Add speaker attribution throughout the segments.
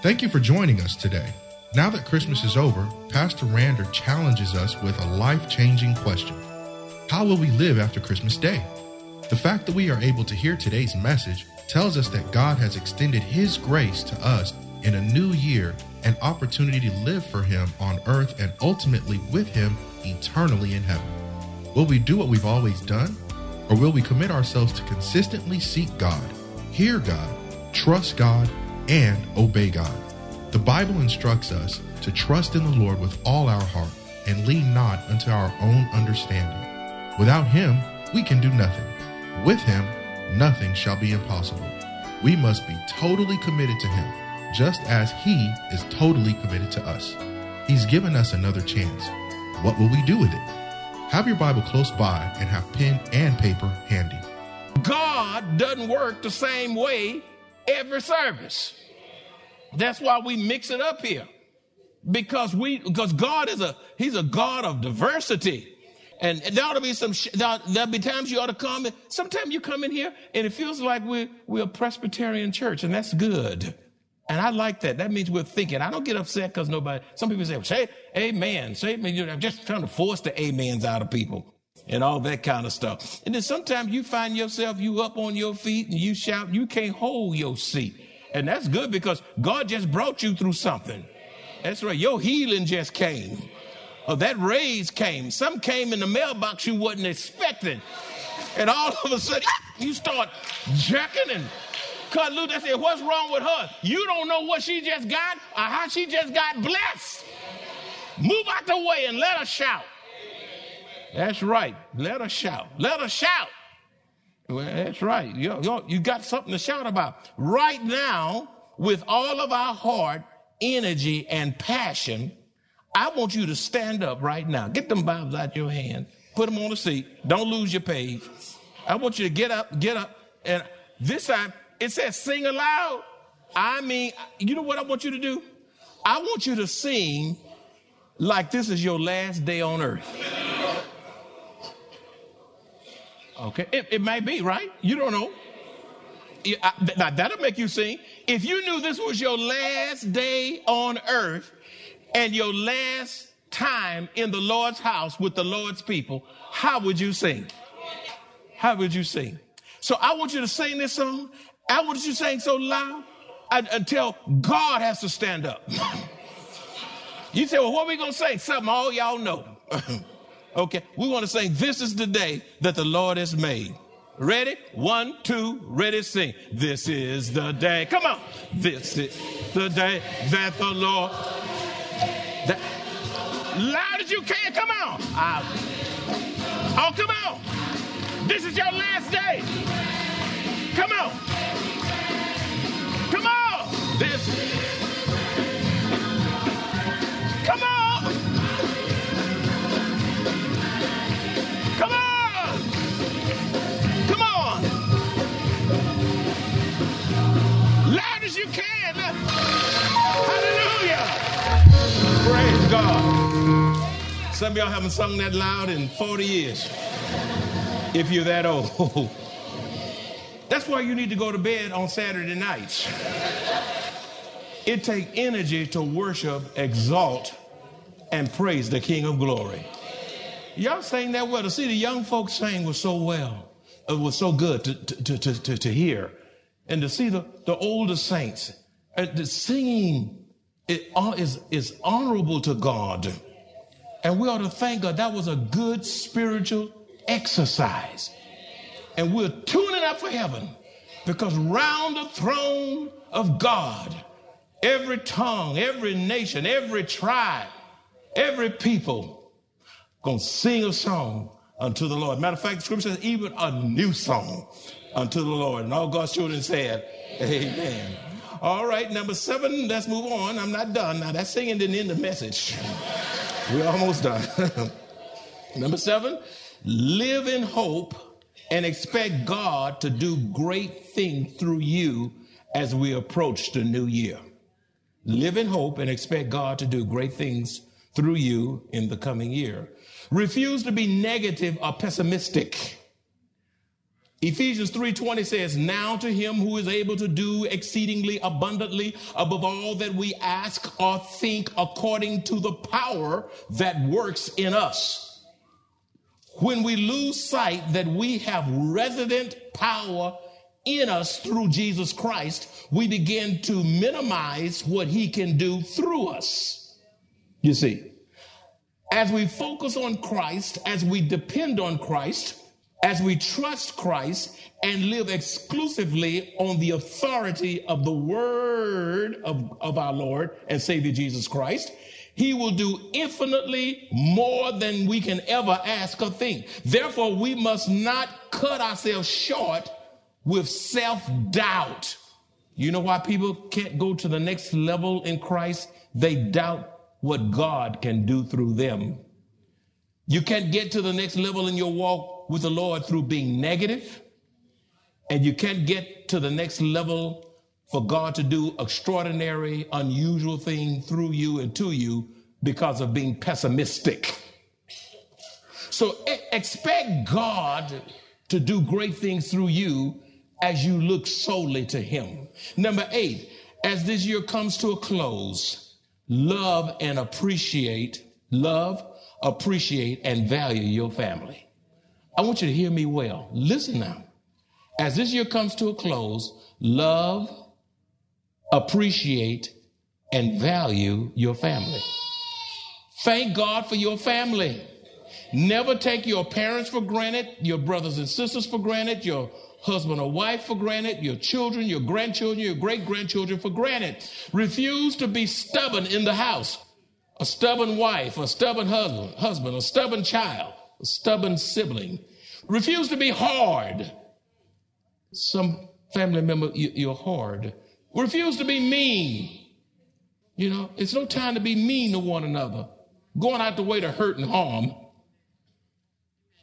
Speaker 1: Thank you for joining us today. Now that Christmas is over, Pastor Rander challenges us with a life changing question How will we live after Christmas Day? The fact that we are able to hear today's message tells us that God has extended His grace to us in a new year an opportunity to live for Him on earth and ultimately with Him eternally in heaven. Will we do what we've always done? Or will we commit ourselves to consistently seek God, hear God, trust God, and obey God? The Bible instructs us to trust in the Lord with all our heart and lean not unto our own understanding. Without Him, we can do nothing. With Him, nothing shall be impossible. We must be totally committed to Him just as He is totally committed to us. He's given us another chance. What will we do with it? Have your Bible close by and have pen and paper handy.
Speaker 2: God doesn't work the same way every service. That's why we mix it up here. Because we because God is a he's a God of diversity. And there ought to be some, there'll, be times you ought to come. In, sometimes you come in here and it feels like we're, we're a Presbyterian church and that's good. And I like that. That means we're thinking. I don't get upset because nobody, some people say, say amen, say amen. You know, I'm just trying to force the amens out of people and all that kind of stuff. And then sometimes you find yourself, you up on your feet and you shout, you can't hold your seat. And that's good because God just brought you through something. That's right. Your healing just came. Or that raise came. Some came in the mailbox you wasn't expecting. And all of a sudden, you start jacking and cut loose. they said, what's wrong with her? You don't know what she just got or how she just got blessed. Move out the way and let her shout. That's right. Let her shout. Let her shout. Well, that's right. You, you, you got something to shout about. Right now, with all of our heart, energy, and passion, I want you to stand up right now. Get them Bibles out your hand. Put them on the seat. Don't lose your page. I want you to get up, get up. And this time, it says sing aloud. I mean, you know what I want you to do? I want you to sing like this is your last day on earth. Okay, it, it may be, right? You don't know. Now, that'll make you sing. If you knew this was your last day on earth and your last time in the Lord's house with the Lord's people, how would you sing? How would you sing? So I want you to sing this song I want you to sing so loud until God has to stand up. you say, well, what are we going to say? Something all y'all know. okay, we want to say, this is the day that the Lord has made. Ready? One, two, ready, sing. This is the day. Come on. This is the day that the Lord. That, loud as you can. Come on. I, oh, come on. This is your last day. Come on. Come on. This. As you can. Hallelujah. Praise God. Some of y'all haven't sung that loud in 40 years. If you're that old. That's why you need to go to bed on Saturday nights. It takes energy to worship, exalt, and praise the King of Glory. Y'all sang that well. To see the young folks sing was so well. It was so good to, to, to, to, to hear. And to see the, the older saints, and the singing it, uh, is, is honorable to God. And we ought to thank God. That was a good spiritual exercise and we're tuning up for heaven because round the throne of God, every tongue, every nation, every tribe, Every people gonna sing a song unto the Lord. Matter of fact, the scripture says even a new song unto the Lord. And all God's children said, Amen. All right, number seven, let's move on. I'm not done. Now that singing didn't end the message. We're almost done. number seven, live in hope and expect God to do great things through you as we approach the new year. Live in hope and expect God to do great things through you in the coming year. Refuse to be negative or pessimistic. Ephesians 3:20 says, "Now to him who is able to do exceedingly abundantly above all that we ask or think according to the power that works in us." When we lose sight that we have resident power in us through Jesus Christ, we begin to minimize what he can do through us. You see, as we focus on Christ, as we depend on Christ, as we trust Christ and live exclusively on the authority of the word of, of our Lord and Savior Jesus Christ, he will do infinitely more than we can ever ask or think. Therefore, we must not cut ourselves short with self doubt. You know why people can't go to the next level in Christ? They doubt what God can do through them. You can't get to the next level in your walk with the Lord through being negative, and you can't get to the next level for God to do extraordinary, unusual thing through you and to you because of being pessimistic. So expect God to do great things through you as you look solely to Him. Number eight, as this year comes to a close, love and appreciate, love, appreciate, and value your family. I want you to hear me well. Listen now. As this year comes to a close, love, appreciate, and value your family. Thank God for your family. Never take your parents for granted, your brothers and sisters for granted, your husband or wife for granted, your children, your grandchildren, your great grandchildren for granted. Refuse to be stubborn in the house. A stubborn wife, a stubborn husband, husband, a stubborn child, a stubborn sibling. Refuse to be hard. Some family member, you're hard. Refuse to be mean. You know, it's no time to be mean to one another, going out the way to hurt and harm.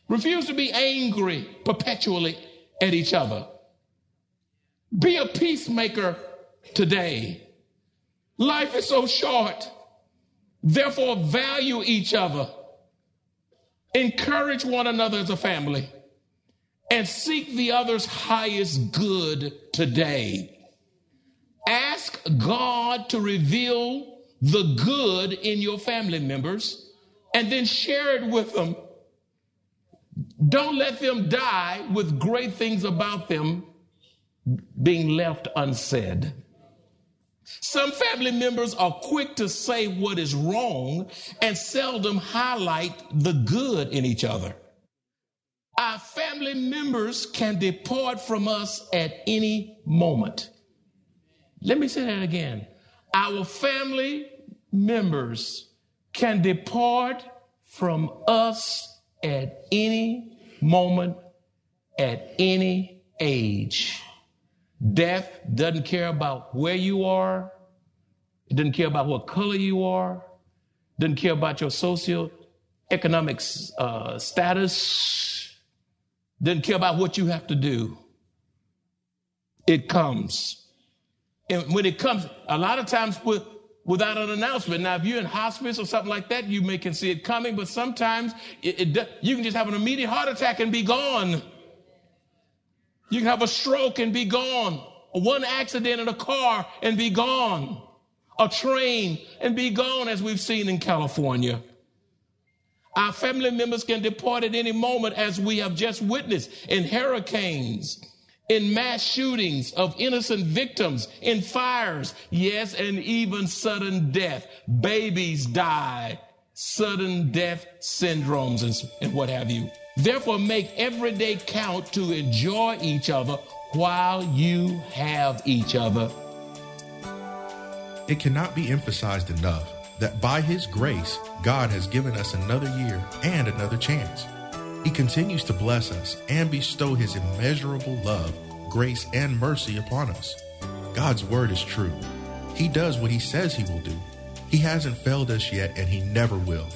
Speaker 2: Refuse to be angry perpetually at each other. Be a peacemaker today. Life is so short. Therefore, value each other. Encourage one another as a family and seek the other's highest good today. Ask God to reveal the good in your family members and then share it with them don't let them die with great things about them being left unsaid. Some family members are quick to say what is wrong and seldom highlight the good in each other. Our family members can depart from us at any moment. Let me say that again. Our family members can depart from us at any moment, at any age. Death doesn't care about where you are. It doesn't care about what color you are. It doesn't care about your socio-economic uh, status. It doesn't care about what you have to do. It comes. And when it comes, a lot of times with without an announcement. Now, if you're in hospice or something like that, you may can see it coming, but sometimes it, it, you can just have an immediate heart attack and be gone. You can have a stroke and be gone. One accident in a car and be gone. A train and be gone, as we've seen in California. Our family members can depart at any moment, as we have just witnessed in hurricanes in mass shootings of innocent victims, in fires, yes, and even sudden death. Babies die, sudden death syndromes, and, and what have you. Therefore, make every day count to enjoy each other while you have each other.
Speaker 1: It cannot be emphasized enough that by His grace, God has given us another year and another chance. He continues to bless us and bestow His immeasurable love, grace, and mercy upon us. God's word is true. He does what He says He will do. He hasn't failed us yet, and He never will.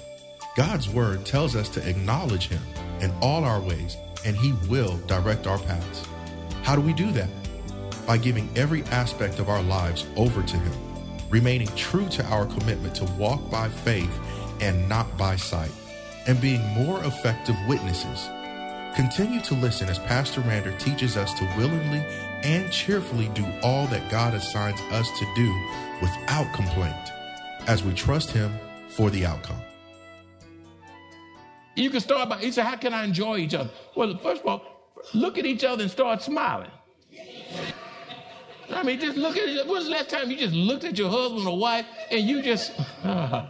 Speaker 1: God's word tells us to acknowledge Him in all our ways, and He will direct our paths. How do we do that? By giving every aspect of our lives over to Him remaining true to our commitment to walk by faith and not by sight, and being more effective witnesses. Continue to listen as Pastor Rander teaches us to willingly and cheerfully do all that God assigns us to do without complaint as we trust Him for the outcome.
Speaker 2: You can start by, he said, How can I enjoy each other? Well, first of all, look at each other and start smiling. I mean, just look at it. When's the last time you just looked at your husband or wife and you just, uh,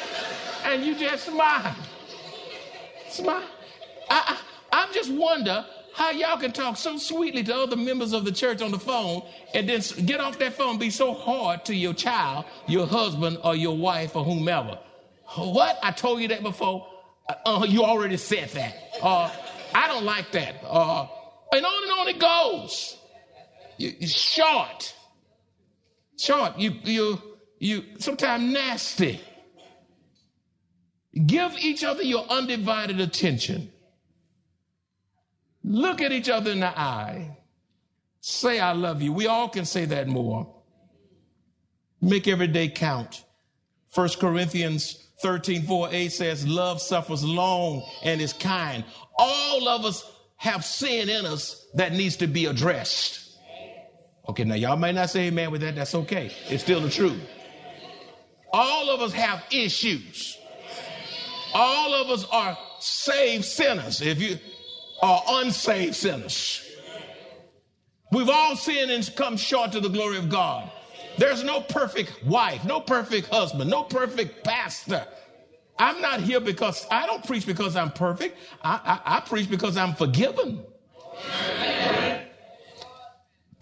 Speaker 2: and you just smile? Smile. I, I, I just wonder how y'all can talk so sweetly to other members of the church on the phone and then get off that phone be so hard to your child, your husband, or your wife, or whomever. What? I told you that before. Uh, you already said that. Uh, I don't like that. Uh, and on and on it goes you, short. Short. You, you, you, sometimes nasty. Give each other your undivided attention. Look at each other in the eye. Say, I love you. We all can say that more. Make every day count. 1 Corinthians 13, 4, 8 says, Love suffers long and is kind. All of us have sin in us that needs to be addressed. Okay, now y'all might not say amen with that. That's okay. It's still the truth. All of us have issues. All of us are saved sinners. If you are unsaved sinners, we've all sinned and come short to the glory of God. There's no perfect wife, no perfect husband, no perfect pastor. I'm not here because I don't preach because I'm perfect. I, I, I preach because I'm forgiven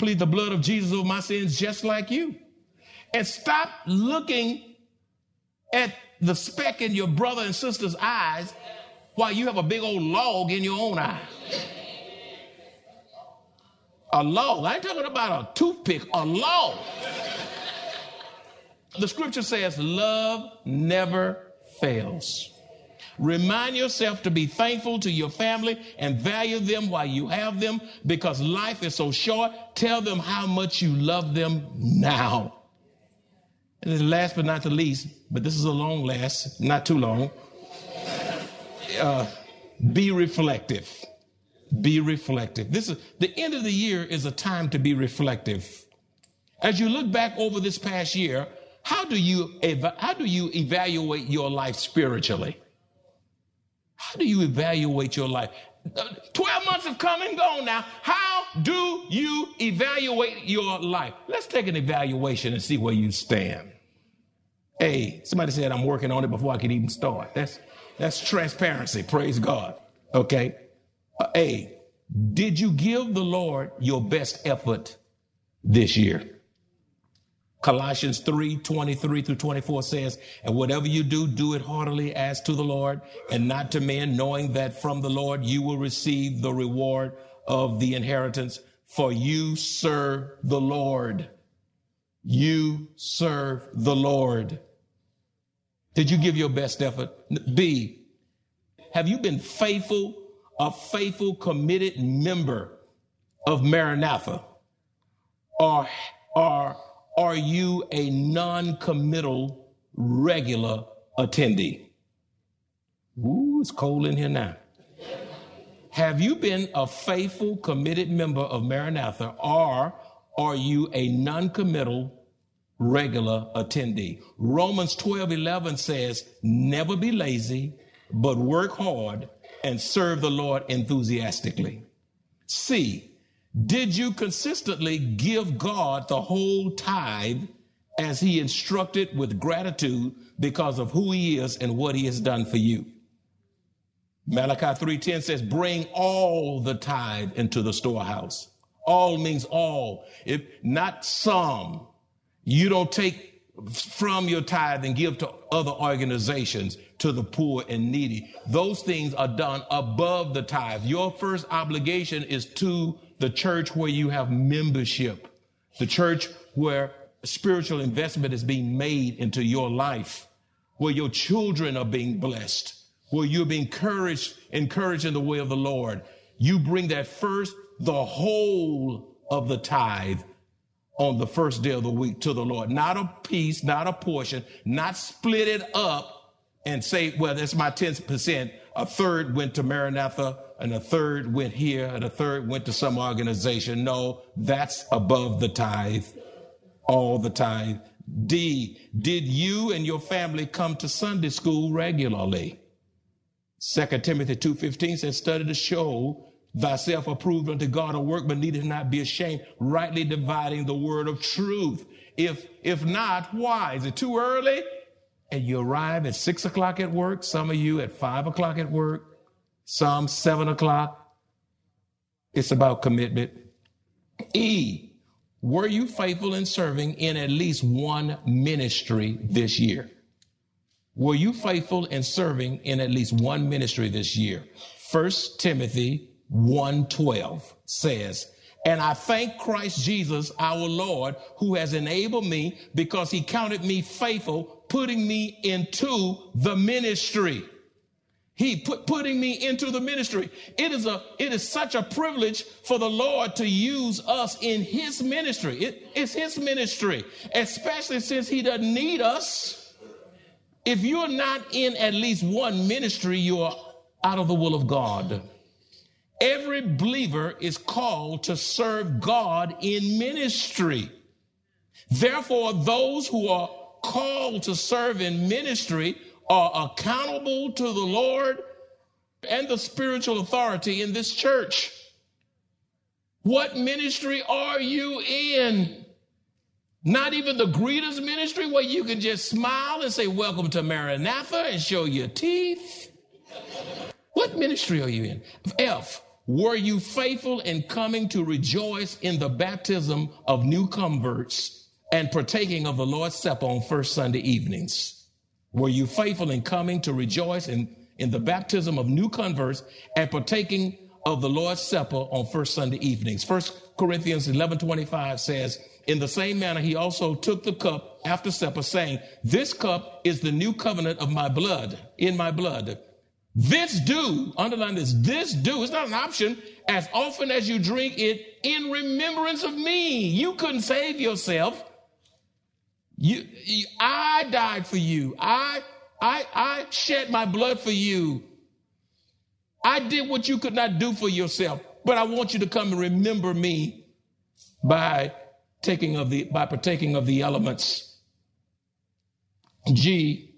Speaker 2: plead the blood of Jesus over my sins just like you. And stop looking at the speck in your brother and sister's eyes while you have a big old log in your own eye. A log. I ain't talking about a toothpick, a log. The scripture says, love never fails. Remind yourself to be thankful to your family and value them while you have them because life is so short. Tell them how much you love them now. And then last but not the least, but this is a long last, not too long. Uh, be reflective. Be reflective. This is the end of the year is a time to be reflective. As you look back over this past year, how do you how do you evaluate your life spiritually? How do you evaluate your life? 12 months have come and gone now. How do you evaluate your life? Let's take an evaluation and see where you stand. Hey, somebody said I'm working on it before I can even start. That's that's transparency. Praise God. Okay. Uh, hey, did you give the Lord your best effort this year? Colossians 3 23 through 24 says, And whatever you do, do it heartily as to the Lord and not to men, knowing that from the Lord you will receive the reward of the inheritance, for you serve the Lord. You serve the Lord. Did you give your best effort? B, have you been faithful, a faithful, committed member of Maranatha? Or, or are you a non committal regular attendee? Ooh, it's cold in here now. Have you been a faithful, committed member of Maranatha, or are you a non committal regular attendee? Romans 12 11 says, Never be lazy, but work hard and serve the Lord enthusiastically. C, did you consistently give God the whole tithe as he instructed with gratitude because of who he is and what he has done for you? Malachi 3:10 says, "Bring all the tithe into the storehouse." All means all, if not some. You don't take from your tithe and give to other organizations, to the poor and needy. Those things are done above the tithe. Your first obligation is to the church where you have membership, the church where spiritual investment is being made into your life, where your children are being blessed, where you're being encouraged, encouraged in the way of the Lord. You bring that first, the whole of the tithe on the first day of the week to the Lord. Not a piece, not a portion, not split it up and say, well, that's my 10%. A third went to Maranatha and a third went here and a third went to some organization. No, that's above the tithe, all the tithe. D, did you and your family come to Sunday school regularly? 2 Timothy 2.15 says, study to show thyself approved unto God, a workman needeth not be ashamed, rightly dividing the word of truth. If, if not, why? Is it too early? And you arrive at six o'clock at work, some of you at five o'clock at work, some seven o'clock. It's about commitment. E, were you faithful in serving in at least one ministry this year? Were you faithful in serving in at least one ministry this year? First Timothy 112 says, and I thank Christ Jesus, our Lord, who has enabled me because he counted me faithful, putting me into the ministry. He put putting me into the ministry. It is a it is such a privilege for the Lord to use us in his ministry. It, it's his ministry, especially since he doesn't need us. If you're not in at least one ministry, you are out of the will of God. Every believer is called to serve God in ministry. Therefore, those who are called to serve in ministry are accountable to the Lord and the spiritual authority in this church. What ministry are you in? Not even the greeters ministry where you can just smile and say, Welcome to Maranatha and show your teeth. What ministry are you in? F. Were you faithful in coming to rejoice in the baptism of new converts and partaking of the Lord's Supper on first Sunday evenings? Were you faithful in coming to rejoice in, in the baptism of new converts and partaking of the Lord's Supper on first Sunday evenings? First Corinthians 11 25 says, In the same manner, he also took the cup after supper, saying, This cup is the new covenant of my blood, in my blood. This do, underline this, this do, it's not an option, as often as you drink it in remembrance of me. You couldn't save yourself. You, you, I died for you. I, I, I shed my blood for you. I did what you could not do for yourself, but I want you to come and remember me by taking of the, by partaking of the elements. G,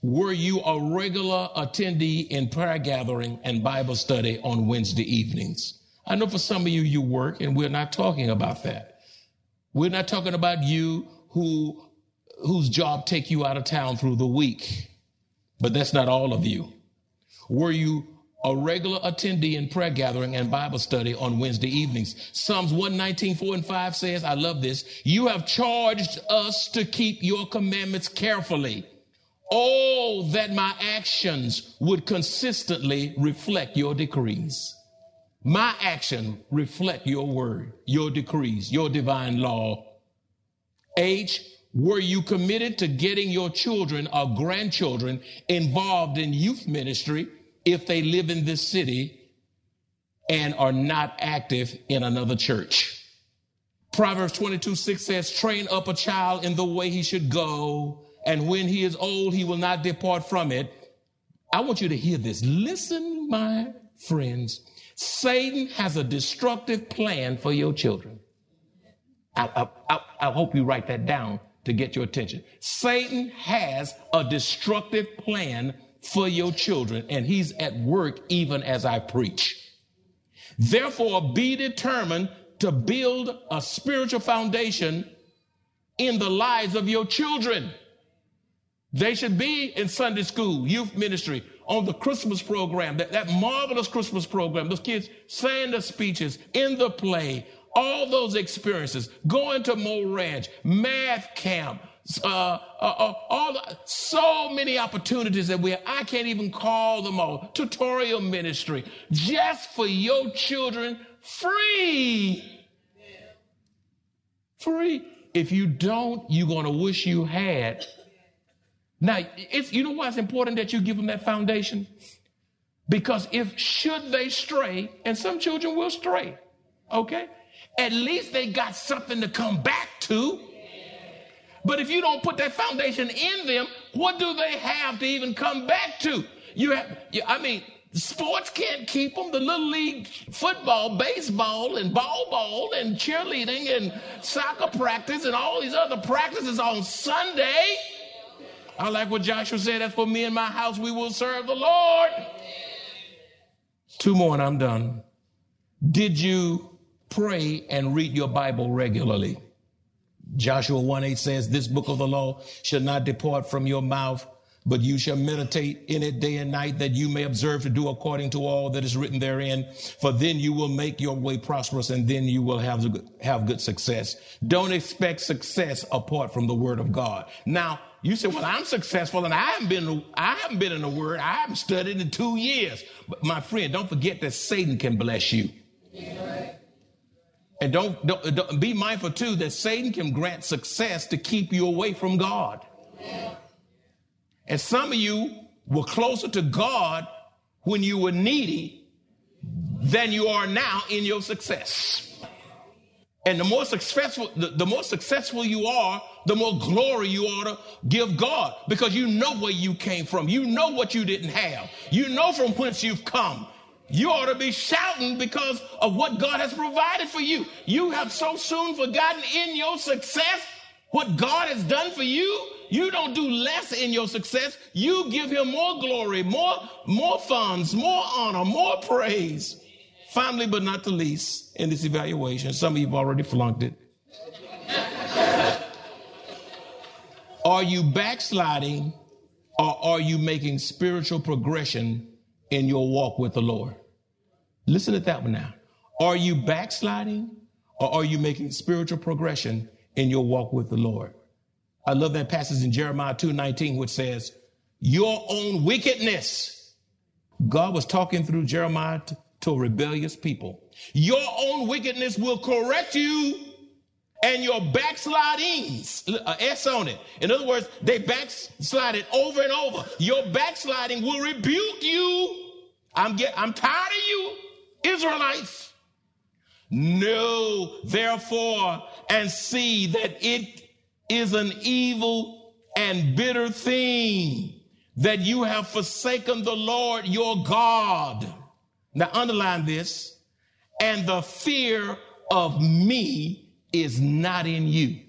Speaker 2: were you a regular attendee in prayer gathering and Bible study on Wednesday evenings? I know for some of you, you work, and we're not talking about that. We're not talking about you who whose job take you out of town through the week. But that's not all of you. Were you a regular attendee in prayer gathering and Bible study on Wednesday evenings? Psalms 119, 4 and 5 says, I love this. You have charged us to keep your commandments carefully. Oh, that my actions would consistently reflect your decrees. My action reflect your word, your decrees, your divine law. H, were you committed to getting your children or grandchildren involved in youth ministry if they live in this city and are not active in another church? Proverbs 22, 6 says, train up a child in the way he should go and when he is old, he will not depart from it. I want you to hear this. Listen, my friends. Satan has a destructive plan for your children. I, I, I, hope you write that down to get your attention. Satan has a destructive plan for your children, and he's at work even as I preach. Therefore, be determined to build a spiritual foundation in the lives of your children. They should be in Sunday school, youth ministry, on the Christmas program, that, that marvelous Christmas program. Those kids saying the speeches in the play, all those experiences, going to Mo Ranch, math camp, uh, uh, uh, all the, so many opportunities that we have. I can't even call them all. Tutorial ministry, just for your children, free. Free. If you don't, you're to wish you had. Now, it's, you know why it's important that you give them that foundation? Because if should they stray, and some children will stray, okay? At least they got something to come back to. But if you don't put that foundation in them, what do they have to even come back to? You have, I mean, sports can't keep them. The little league football, baseball, and ball ball, and cheerleading, and soccer practice, and all these other practices on Sunday. I like what Joshua said. That's for me and my house. We will serve the Lord. Two more and I'm done. Did you pray and read your Bible regularly? Joshua 1 8 says, This book of the law shall not depart from your mouth, but you shall meditate in it day and night that you may observe to do according to all that is written therein. For then you will make your way prosperous and then you will have, have good success. Don't expect success apart from the word of God. Now, you say, well, I'm successful and I haven't been, I haven't been in the word. I haven't studied in two years. But my friend, don't forget that Satan can bless you. And don't, don't, don't, be mindful too that Satan can grant success to keep you away from God. And some of you were closer to God when you were needy than you are now in your success. And the more successful, the, the, more successful you are, the more glory you ought to give God because you know where you came from. You know what you didn't have. You know from whence you've come. You ought to be shouting because of what God has provided for you. You have so soon forgotten in your success what God has done for you. You don't do less in your success. You give him more glory, more, more funds, more honor, more praise. Finally, but not the least, in this evaluation, some of you have already flunked it. are you backsliding or are you making spiritual progression in your walk with the Lord? Listen to that one now. Are you backsliding or are you making spiritual progression in your walk with the Lord? I love that passage in Jeremiah 2:19 which says, "Your own wickedness." God was talking through Jeremiah to, to a rebellious people. Your own wickedness will correct you and your backslidings, uh, S on it. In other words, they backslided over and over. Your backsliding will rebuke you. I'm get, I'm tired of you, Israelites. Know therefore and see that it is an evil and bitter thing that you have forsaken the Lord your God. Now underline this, and the fear of me is not in you.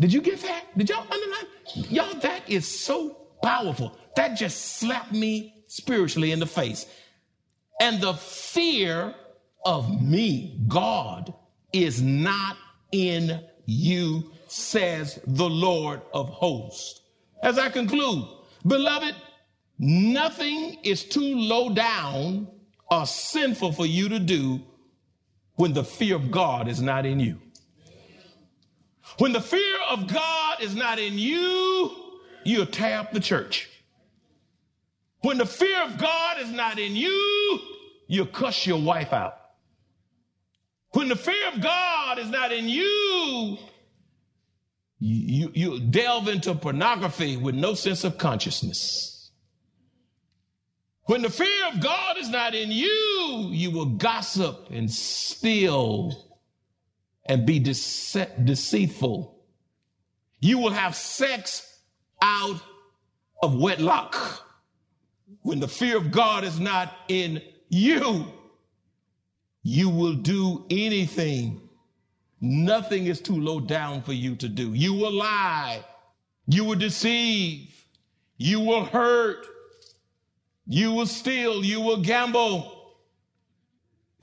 Speaker 2: Did you get that? Did y'all underline? Y'all, that is so powerful. That just slapped me spiritually in the face. And the fear of me, God, is not in you, says the Lord of hosts. As I conclude, beloved, nothing is too low down or sinful for you to do when the fear of God is not in you. When the fear of God is not in you, you'll tear up the church. When the fear of God is not in you, you'll cuss your wife out. When the fear of God is not in you, you, you delve into pornography with no sense of consciousness. When the fear of God is not in you, you will gossip and steal and be dece- deceitful. You will have sex out of wedlock when the fear of God is not in you. You will do anything. Nothing is too low down for you to do. You will lie. You will deceive. You will hurt. You will steal. You will gamble.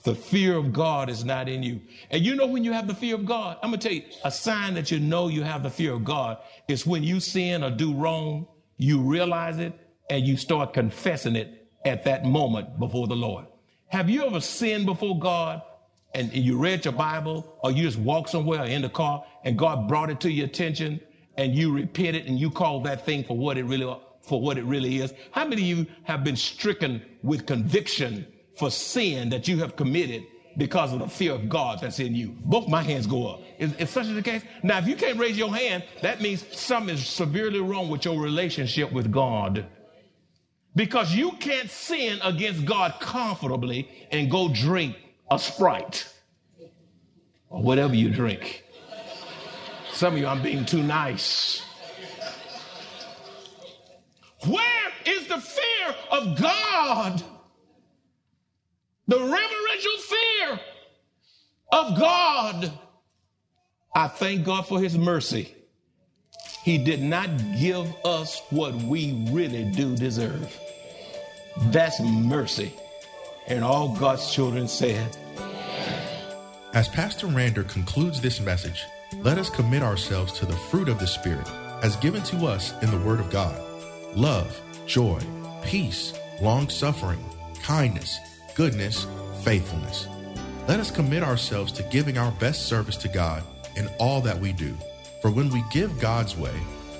Speaker 2: The fear of God is not in you. And you know when you have the fear of God, I'm going to tell you a sign that you know you have the fear of God is when you sin or do wrong, you realize it and you start confessing it at that moment before the Lord. Have you ever sinned before God and you read your Bible or you just walk somewhere in the car and God brought it to your attention and you repented and you called that thing for what it really for what it really is. How many of you have been stricken with conviction for sin that you have committed because of the fear of God that's in you? Both my hands go up. Is, is such the case? Now, if you can't raise your hand, that means something is severely wrong with your relationship with God. Because you can't sin against God comfortably and go drink a Sprite or whatever you drink. Some of you, I'm being too nice. Where is the fear of God? The reverential fear of God. I thank God for his mercy. He did not give us what we really do deserve. That's mercy. And all God's children said,
Speaker 1: As Pastor Rander concludes this message, let us commit ourselves to the fruit of the Spirit as given to us in the Word of God love, joy, peace, long suffering, kindness, goodness, faithfulness. Let us commit ourselves to giving our best service to God in all that we do. For when we give God's way,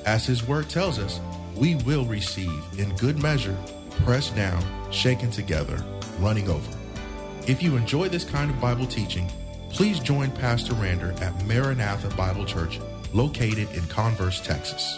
Speaker 1: as His Word tells us, we will receive in good measure, pressed down, shaken together, running over. If you enjoy this kind of Bible teaching, please join Pastor Rander at Maranatha Bible Church, located in Converse, Texas.